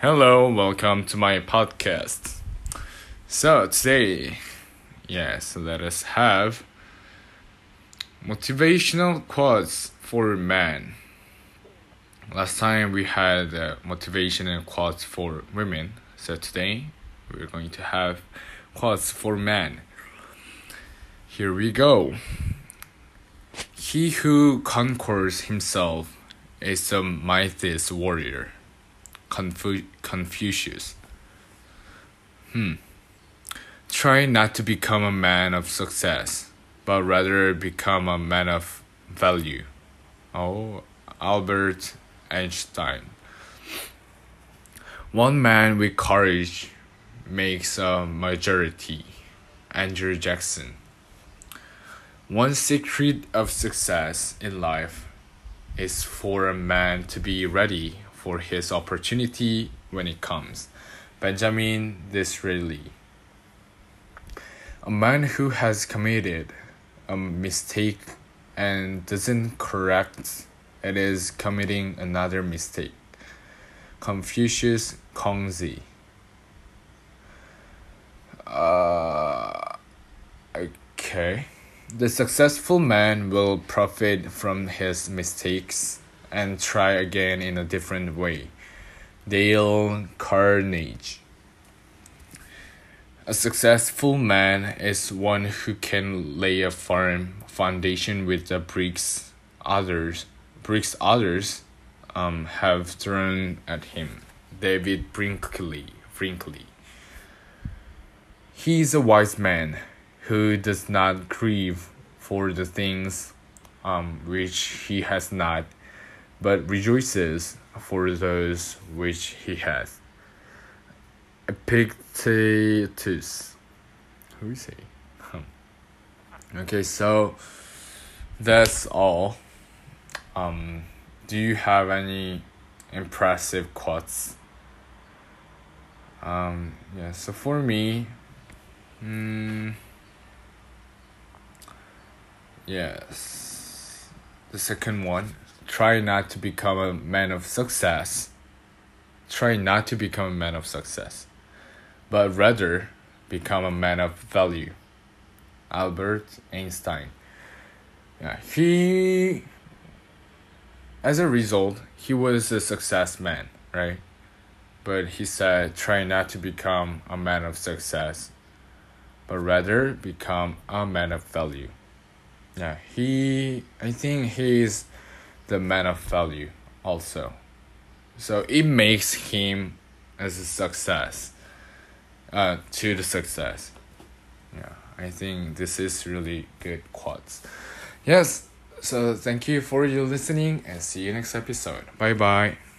Hello, welcome to my podcast. So today, yes, let us have motivational quotes for men. Last time we had uh, motivational quotes for women, so today we're going to have quotes for men. Here we go. He who conquers himself is a mightiest warrior. Confu- Confucius. Hmm. Try not to become a man of success, but rather become a man of value. Oh, Albert Einstein. One man with courage makes a majority. Andrew Jackson. One secret of success in life is for a man to be ready for his opportunity when it comes. Benjamin Disraeli. A man who has committed a mistake and doesn't correct it is committing another mistake. Confucius Kongzi. Uh, okay. The successful man will profit from his mistakes and try again in a different way. Dale Carnegie. A successful man is one who can lay a firm foundation with the bricks others bricks others um, have thrown at him. David Brinkley. Brinkley. He is a wise man who does not grieve for the things um, which he has not but rejoices for those which he has. Epictetus. Who is he? Okay, so that's all. Um, do you have any impressive quotes? Um, yeah, so for me, mm, yes, the second one try not to become a man of success. Try not to become a man of success, but rather become a man of value. Albert Einstein. Yeah, he, as a result, he was a success man, right? But he said, try not to become a man of success, but rather become a man of value. Yeah, he, I think he's the man of value also. So it makes him as a success uh, to the success. Yeah, I think this is really good quotes. Yes, so thank you for your listening and see you next episode. Bye bye.